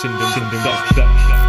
Syndrome, syndrome,